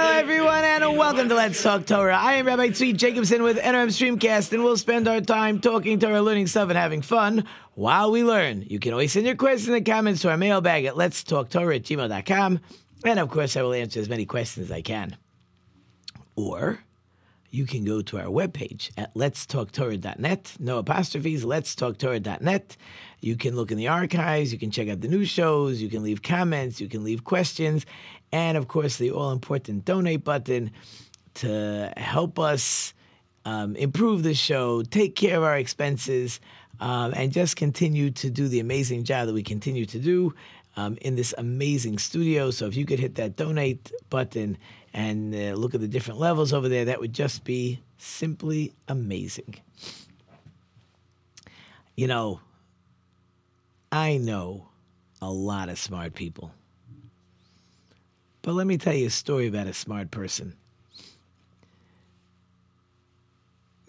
everyone, and welcome to Let's Talk Torah. I am Rabbi Tzvi Jacobson with NRM Streamcast, and we'll spend our time talking Torah, learning stuff, and having fun while we learn. You can always send your questions and comments to our mailbag at Let's Talk Torah at gmail.com. And of course, I will answer as many questions as I can. Or you can go to our webpage at letstalktorah.net. No apostrophes, letstalktorah.net. You can look in the archives, you can check out the new shows, you can leave comments, you can leave questions, and of course, the all important donate button to help us um, improve the show, take care of our expenses, um, and just continue to do the amazing job that we continue to do um, in this amazing studio. So if you could hit that donate button and uh, look at the different levels over there, that would just be simply amazing. You know, I know a lot of smart people. But let me tell you a story about a smart person.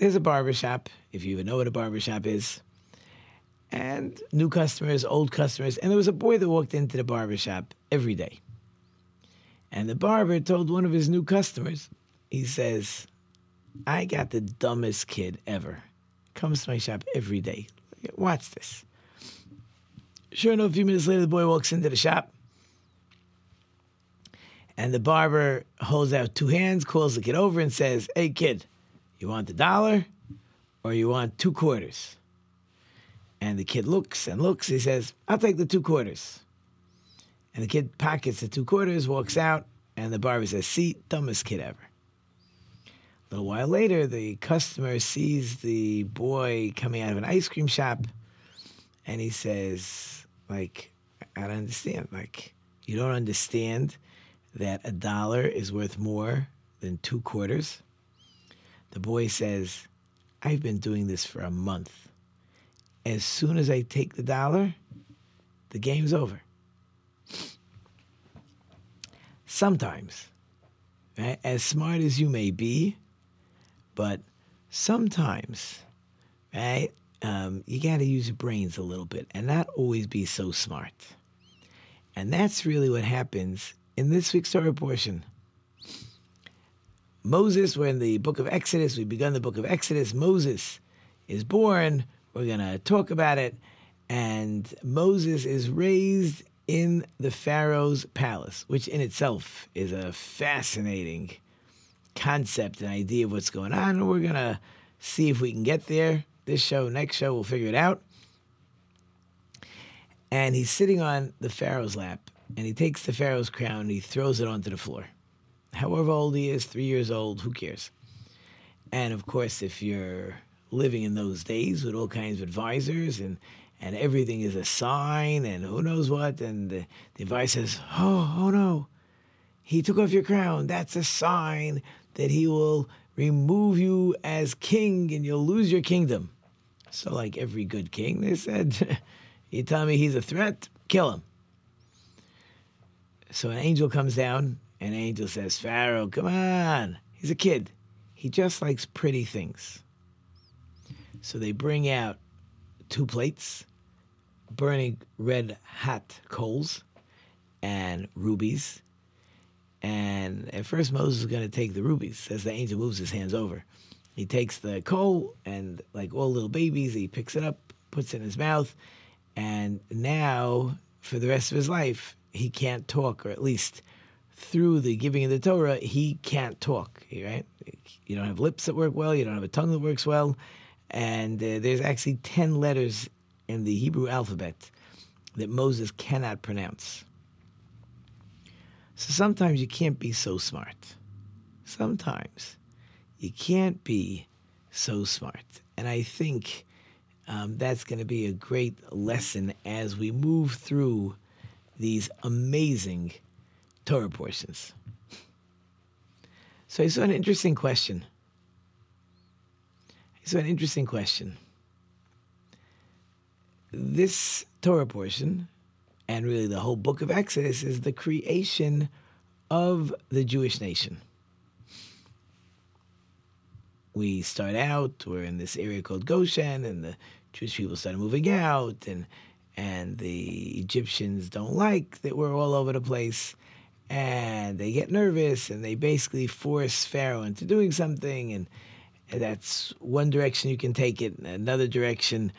There's a barber shop, if you even know what a barber shop is, and new customers, old customers, and there was a boy that walked into the barber shop every day. And the barber told one of his new customers, he says, I got the dumbest kid ever. Comes to my shop every day. Watch this. Sure enough, a few minutes later, the boy walks into the shop. And the barber holds out two hands, calls the kid over, and says, Hey, kid, you want the dollar or you want two quarters? And the kid looks and looks. He says, I'll take the two quarters. And the kid pockets the two quarters, walks out, and the barber says, See, dumbest kid ever. A little while later, the customer sees the boy coming out of an ice cream shop, and he says, like, I don't understand. Like, you don't understand that a dollar is worth more than two quarters? The boy says, I've been doing this for a month. As soon as I take the dollar, the game's over. Sometimes, right, as smart as you may be, but sometimes, right, um, you got to use your brains a little bit and not always be so smart. And that's really what happens in this week's Torah portion. Moses, we're in the book of Exodus. We've begun the book of Exodus. Moses is born. We're going to talk about it. And Moses is raised in the Pharaoh's palace, which in itself is a fascinating concept and idea of what's going on. We're going to see if we can get there. This show, next show, we'll figure it out. And he's sitting on the Pharaoh's lap, and he takes the Pharaoh's crown and he throws it onto the floor. However old he is, three years old, who cares? And of course, if you're living in those days with all kinds of advisors and and everything is a sign and who knows what, and the, the says, "Oh, oh no, he took off your crown. That's a sign that he will remove you as king and you'll lose your kingdom." So, like every good king, they said, "You tell me he's a threat, kill him." So an angel comes down, and angel says, Pharaoh, come on. He's a kid. He just likes pretty things. So they bring out two plates, burning red hot coals and rubies. And at first, Moses is going to take the rubies as the angel moves his hands over. He takes the coal, and like all little babies, he picks it up, puts it in his mouth, and now, for the rest of his life, he can't talk, or at least through the giving of the Torah, he can't talk. Right? You don't have lips that work well. You don't have a tongue that works well. And uh, there's actually ten letters in the Hebrew alphabet that Moses cannot pronounce. So sometimes you can't be so smart. Sometimes you can't be so smart. And I think um, that's going to be a great lesson as we move through these amazing Torah portions. So I saw an interesting question. I saw an interesting question. This Torah portion, and really the whole book of Exodus, is the creation of the Jewish nation. We start out, we're in this area called Goshen, and the Jewish people start moving out, and and the Egyptians don't like that we're all over the place, and they get nervous, and they basically force Pharaoh into doing something, and, that's one direction you can take it. Another direction,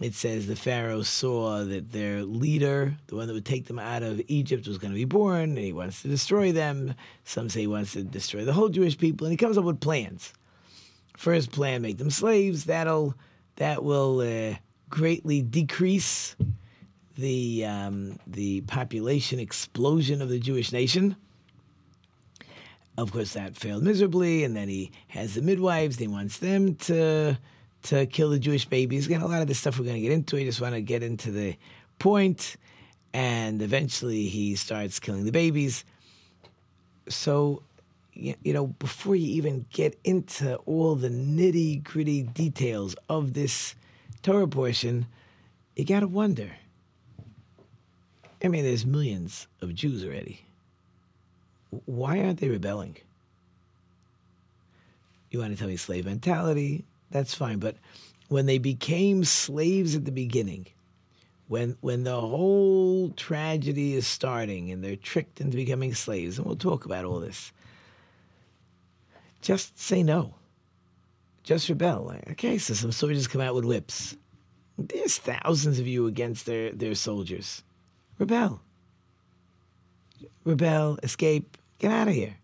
it says the Pharaoh saw that their leader, the one that would take them out of Egypt, was going to be born, and he wants to destroy them. Some say he wants to destroy the whole Jewish people, and he comes up with plans. First plan, make them slaves. That'll that will uh, greatly decrease the um, the population explosion of the Jewish nation. Of course, that failed miserably, and then he has the midwives. He wants them to to kill the Jewish babies. Again, a lot of this stuff we're going to get into. I just want to get into the point, and eventually he starts killing the babies. So, you know, before you even get into all the nitty gritty details of this Torah portion, you got to wonder. I mean, there's millions of Jews already. Why aren't they rebelling? You want to tell me slave mentality? That's fine. But when they became slaves at the beginning, when when the whole tragedy is starting and they're tricked into becoming slaves, and we'll talk about all this, just say no. Just rebel. Like, okay, so some soldiers come out with whips. There's thousands of you against their, their soldiers. Rebel. Rebel, escape, get out of here.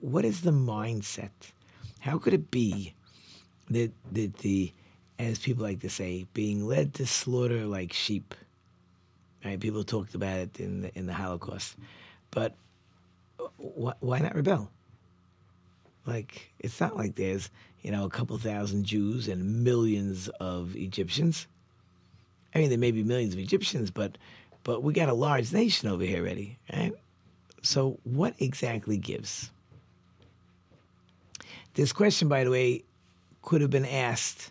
What is the mindset? How could it be that, that the, as people like to say, being led to slaughter like sheep? Right? People talked about it in the, in the Holocaust. But uh, wh- why not rebel? Like, it's not like there's, you know, a couple thousand Jews and millions of Egyptians. I mean, there may be millions of Egyptians, but but we got a large nation over here already, right? So what exactly gives? This question, by the way, could have been asked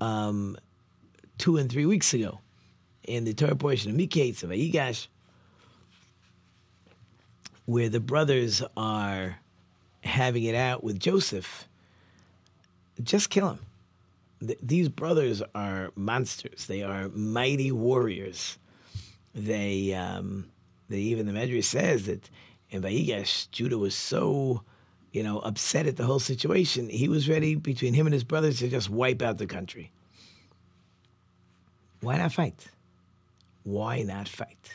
um, two and three weeks ago in the Torah portion of Miketz of Vayigash, where the brothers are having it out with Joseph. Just kill him th- these brothers are monsters. They are mighty warriors. They, um, they even the Medrash says that in Vayigash, Judah was so, you know, upset at the whole situation. He was ready between him and his brothers to just wipe out the country. Why not fight? Why not fight?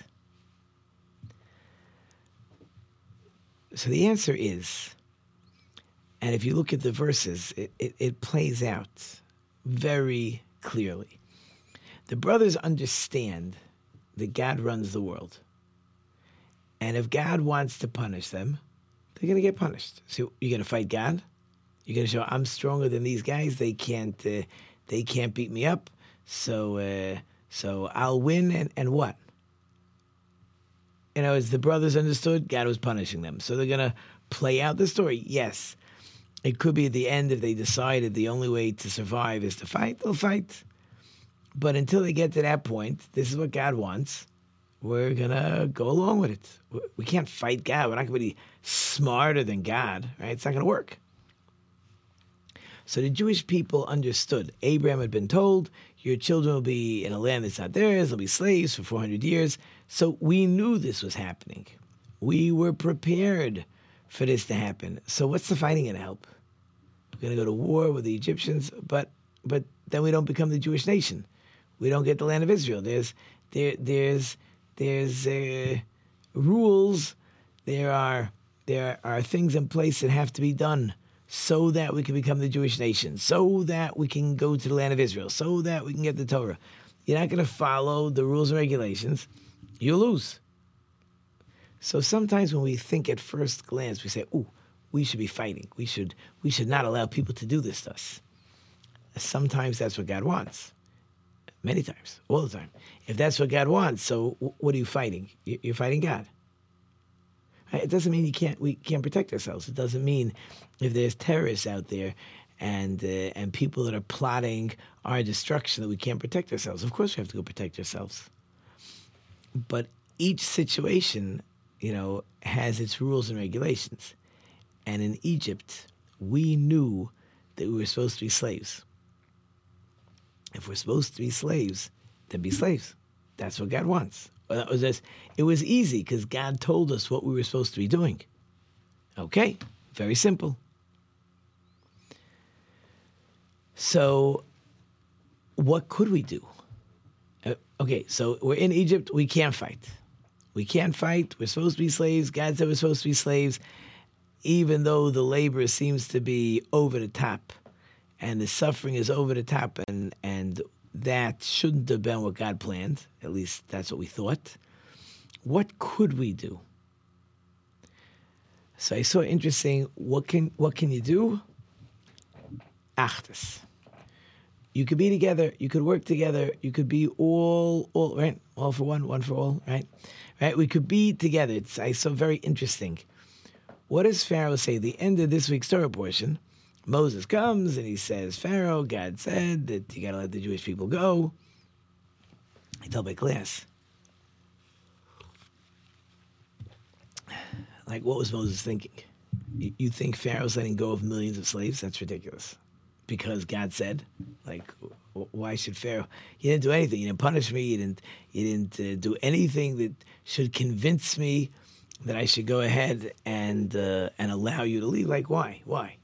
So the answer is, and if you look at the verses, it, it, it plays out very clearly. The brothers understand that God runs the world. And if God wants to punish them, they're going to get punished. So you're going to fight God? You're going to show I'm stronger than these guys. They can't uh, they can't beat me up. So uh, so I'll win and, and what? You know, as the brothers understood, God was punishing them. So they're going to play out the story. Yes, it could be at the end if they decided the only way to survive is to fight, they'll fight. But until they get to that point, this is what God wants. We're going to go along with it. We can't fight God. We're not going to be smarter than God, right? It's not going to work. So the Jewish people understood. Abraham had been told, Your children will be in a land that's not theirs, they'll be slaves for 400 years. So we knew this was happening. We were prepared for this to happen. So what's the fighting going to help? We're going to go to war with the Egyptians, but but then we don't become the Jewish nation. We don't get the land of Israel. There's there there's there's uh, rules. There are there are things in place that have to be done so that we can become the Jewish nation, so that we can go to the land of Israel, so that we can get the Torah. You're not going to follow the rules and regulations. You lose. So sometimes when we think at first glance, we say, "Ooh, we should be fighting. We should we should not allow people to do this to us." Sometimes that's what God wants. Many times, all the time. If that's what God wants, so what are you fighting? You're fighting God. It doesn't mean you can't we can't protect ourselves. It doesn't mean if there's terrorists out there and uh, and people that are plotting our destruction that we can't protect ourselves. Of course, we have to go protect ourselves. But each situation, you know, has its rules and regulations. And in Egypt, we knew that we were supposed to be slaves. If we're supposed to be slaves, then be slaves. That's what God wants. Well, it was it was easy because God told us what we were supposed to be doing. Okay, very simple. So, what could we do? Uh, okay, so we're in Egypt. We can't fight. We can't fight. We're supposed to be slaves. God said we're supposed to be slaves, even though the labor seems to be over the top, and the suffering is over the top, and and that shouldn't have been what God planned. At least that's what we thought. What could we do? So I saw interesting. What can what can you do? Achdus. You could be together. You could work together. You could be all all right. All for one, one for all. Right, right. We could be together. It's I saw very interesting. What does Pharaoh say? The end of this week's Torah portion. Moses comes and he says, Pharaoh, God said that you got to let the Jewish people go. I tell my class, like, what was Moses thinking? You think Pharaoh's letting go of millions of slaves? That's ridiculous. Because God said, like, why should Pharaoh? He didn't do anything. He didn't punish me. He didn't. He didn't uh, do anything that should convince me that I should go ahead and uh, and allow you to leave. Like, why? Why?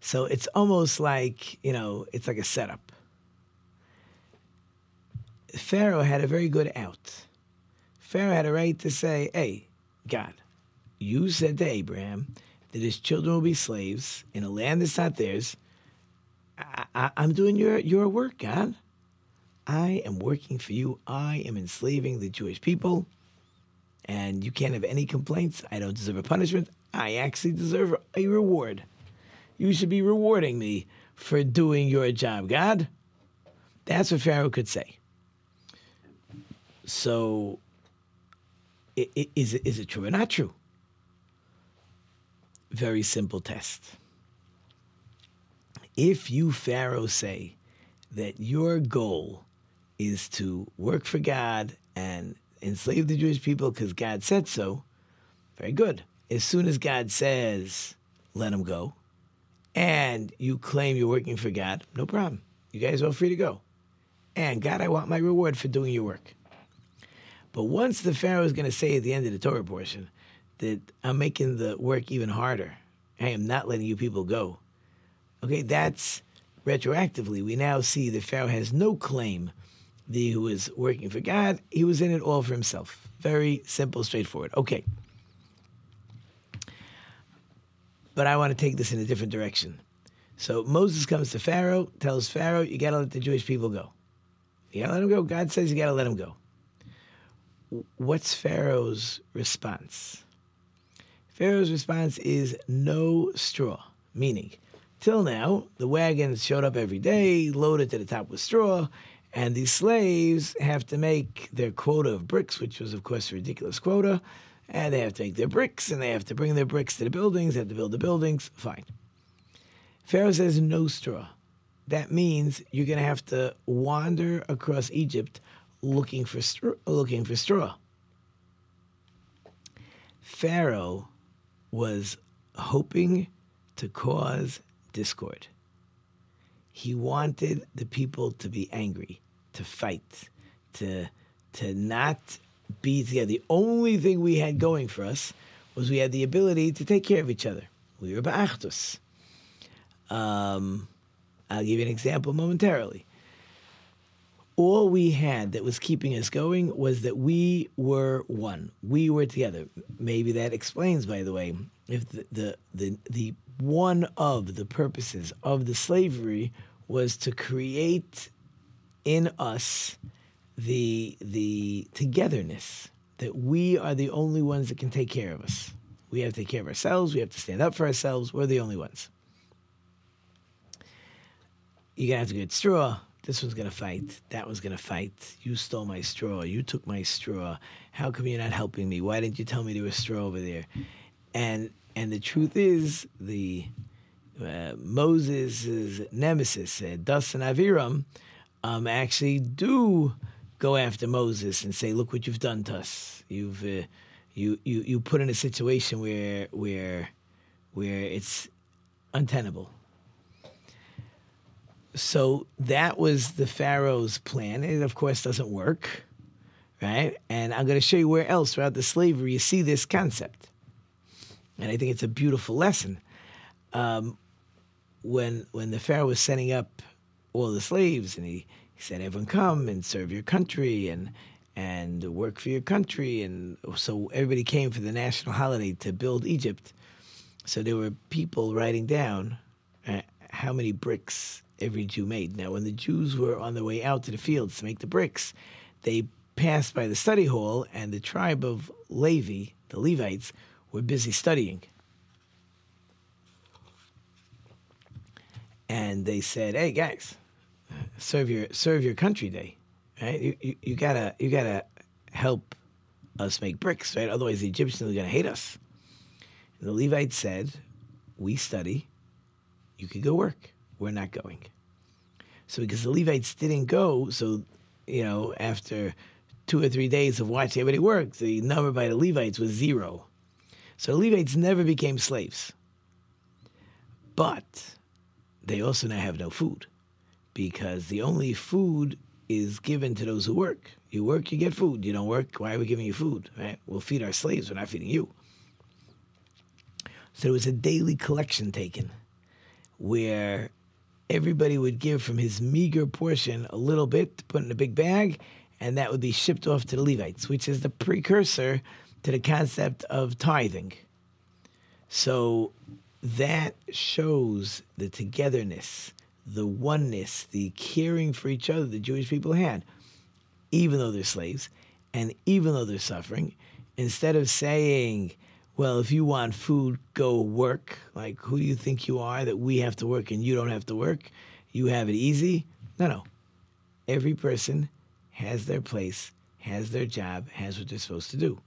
So it's almost like, you know, it's like a setup. Pharaoh had a very good out. Pharaoh had a right to say, hey, God, you said to Abraham that his children will be slaves in a land that's not theirs. I, am doing your, your work, God. I am working for you. I am enslaving the Jewish people, and you can't have any complaints. I don't deserve a punishment. I actually deserve a reward. You should be rewarding me for doing your job, God. That's what Pharaoh could say. So, is it, is it true or not true? Very simple test. If you, Pharaoh, say that your goal is to work for God and enslave the Jewish people because God said so, very good. As soon as God says, let them go, and you claim you're working for God, no problem. You guys are free to go. And God, I want my reward for doing your work. But once the Pharaoh is going to say at the end of the Torah portion that I'm making the work even harder, I am not letting you people go. Okay, that's retroactively. We now see that Pharaoh has no claim that he was working for God. He was in it all for himself. Very simple, straightforward. Okay. but I want to take this in a different direction. So Moses comes to Pharaoh, tells Pharaoh, you got to let the Jewish people go. You got to let them go. God says you got to let them go. What's Pharaoh's response? Pharaoh's response is no straw, meaning, till now, the wagons showed up every day, loaded to the top with straw, and these slaves have to make their quota of bricks, which was, of course, a ridiculous quota, and they have to make their bricks, and they have to bring their bricks to the buildings, they have to build the buildings. Fine. Pharaoh says no straw. That means you're going to have to wander across Egypt looking for straw, looking for straw. Pharaoh was hoping to cause discord. He wanted the people to be angry, to fight, to to not be together. The only thing we had going for us was we had the ability to take care of each other. We were ba'achdus. Um, I'll give you an example momentarily. All we had that was keeping us going was that we were one. We were together. Maybe that explains, by the way, if the, the, the, the one of the purposes of the slavery was to create in us the the togetherness that we are the only ones that can take care of us. We have to take care of ourselves. We have to stand up for ourselves. We're the only ones. You're gonna have to get straw. This one's gonna fight, that one's gonna fight. You stole my straw, you took my straw. How come you're not helping me? Why didn't you tell me there was straw over there? And and the truth is, the uh, Moses' nemesis, Das and Aviram, um, actually do go after Moses and say, "Look what you've done to us. You've uh, you you you put in a situation where where where it's untenable." So that was the Pharaoh's plan. It of course doesn't work, right? And I'm going to show you where else throughout the slavery you see this concept, and I think it's a beautiful lesson. Um, when when the Pharaoh was setting up all the slaves, and he, he said, "Everyone come and serve your country and and work for your country," and so everybody came for the national holiday to build Egypt. So there were people writing down uh, how many bricks every Jew made. Now, when the Jews were on their way out to the fields to make the bricks, they passed by the study hall, and the tribe of Levi, the Levites, were busy studying. And they said, "Hey guys, serve your serve your country day, right? You, you, you gotta you gotta help us make bricks, right? Otherwise, the Egyptians are gonna hate us." And the Levites said, "We study. You could go work." We're not going. So because the Levites didn't go, so you know, after two or three days of watching everybody work, the number by the Levites was zero. So the Levites never became slaves. But they also now have no food because the only food is given to those who work. You work, you get food. You don't work, why are we giving you food? Right? We'll feed our slaves, we're not feeding you. So there was a daily collection taken where everybody would give from his meager portion a little bit to put in a big bag, and that would be shipped off to the Levites, which is the precursor to the concept of tithing. So that shows the togetherness, the oneness, the caring for each other the Jewish people had, even though they're slaves and even though they're suffering. Instead of saying, well, if you want food, go work. Like, who do you think you are that we have to work and you don't have to work? You have it easy? No, no. Every person has their place, has their job, has what they're supposed to do.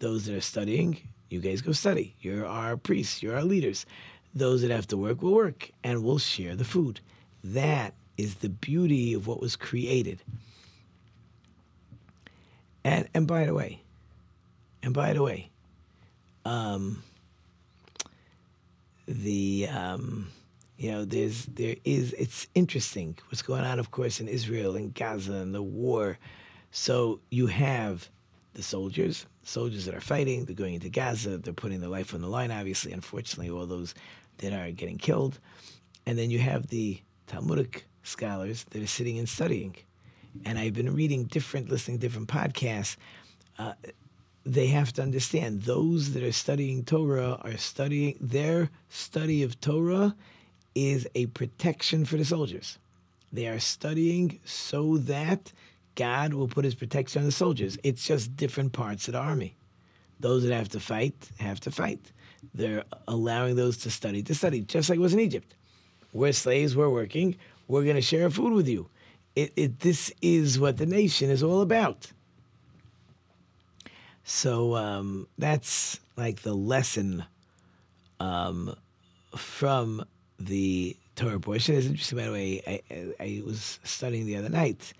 Those that are studying, you guys go study. You're our priests, you're our leaders. Those that have to work will work and we'll share the food. That is the beauty of what was created. And and by the way, and by the way, um, the um, you know there's there is it's interesting what's going on of course in Israel and Gaza and the war. So you have the soldiers soldiers that are fighting they're going into Gaza they're putting their life on the line obviously unfortunately all those that are getting killed. And then you have the Talmudic scholars that are sitting and studying. And I've been reading different listening different podcasts uh, they have to understand those that are studying Torah are studying their study of Torah is a protection for the soldiers. They are studying so that God will put his protection on the soldiers. It's just different parts of the army. Those that have to fight have to fight. They're allowing those to study to study, just like it was in Egypt. We're slaves, we're working, we're going to share food with you. It, it, this is what the nation is all about. So um, that's like the lesson um, from the Torah portion. It's interesting, by the way. I, I, was studying the other night,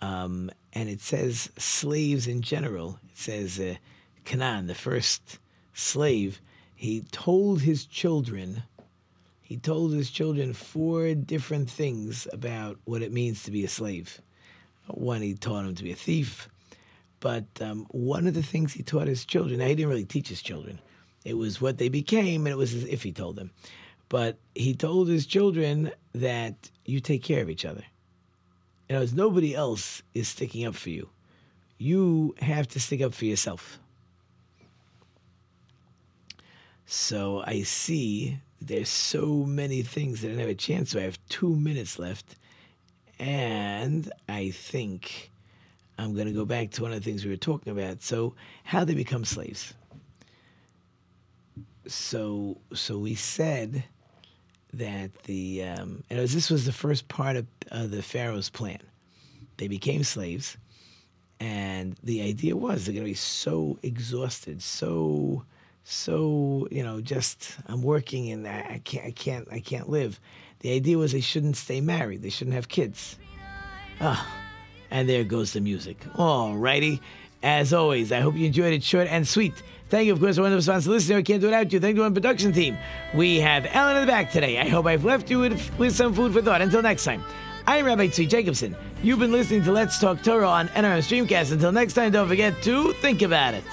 um, and it says slaves in general. It says uh, Canaan, the first slave, he told his children. He told his children four different things about what it means to be a slave. One, he taught them to be a thief. But um, one of the things he taught his children, now he didn't really teach his children. It was what they became, and it was as if he told them. But he told his children that you take care of each other. Other words, nobody else is sticking up for you. You have to stick up for yourself. So I see there's so many things that I don't have a chance. So I have two minutes left. And I think I'm going to go back to one of the things we were talking about. So, how they become slaves. So, so we said that the um, and was, this was the first part of the Pharaoh's plan. They became slaves, and the idea was they're going to be so exhausted, so so you know, just I'm working and I can't I can't I can't live. The idea was they shouldn't stay married, they shouldn't have kids. Ah, and there goes the music. All righty. As always, I hope you enjoyed it short and sweet. Thank you, of course, one of the sponsors listening. I can't do it without you. Thank you, one production team. We have Ellen in the back today. I hope I've left you with, with some food for thought. Until next time, I'm Rabbi Tzvi Jacobson. You've been listening to Let's Talk Torah on NRM Streamcast. Until next time, don't forget to think about it.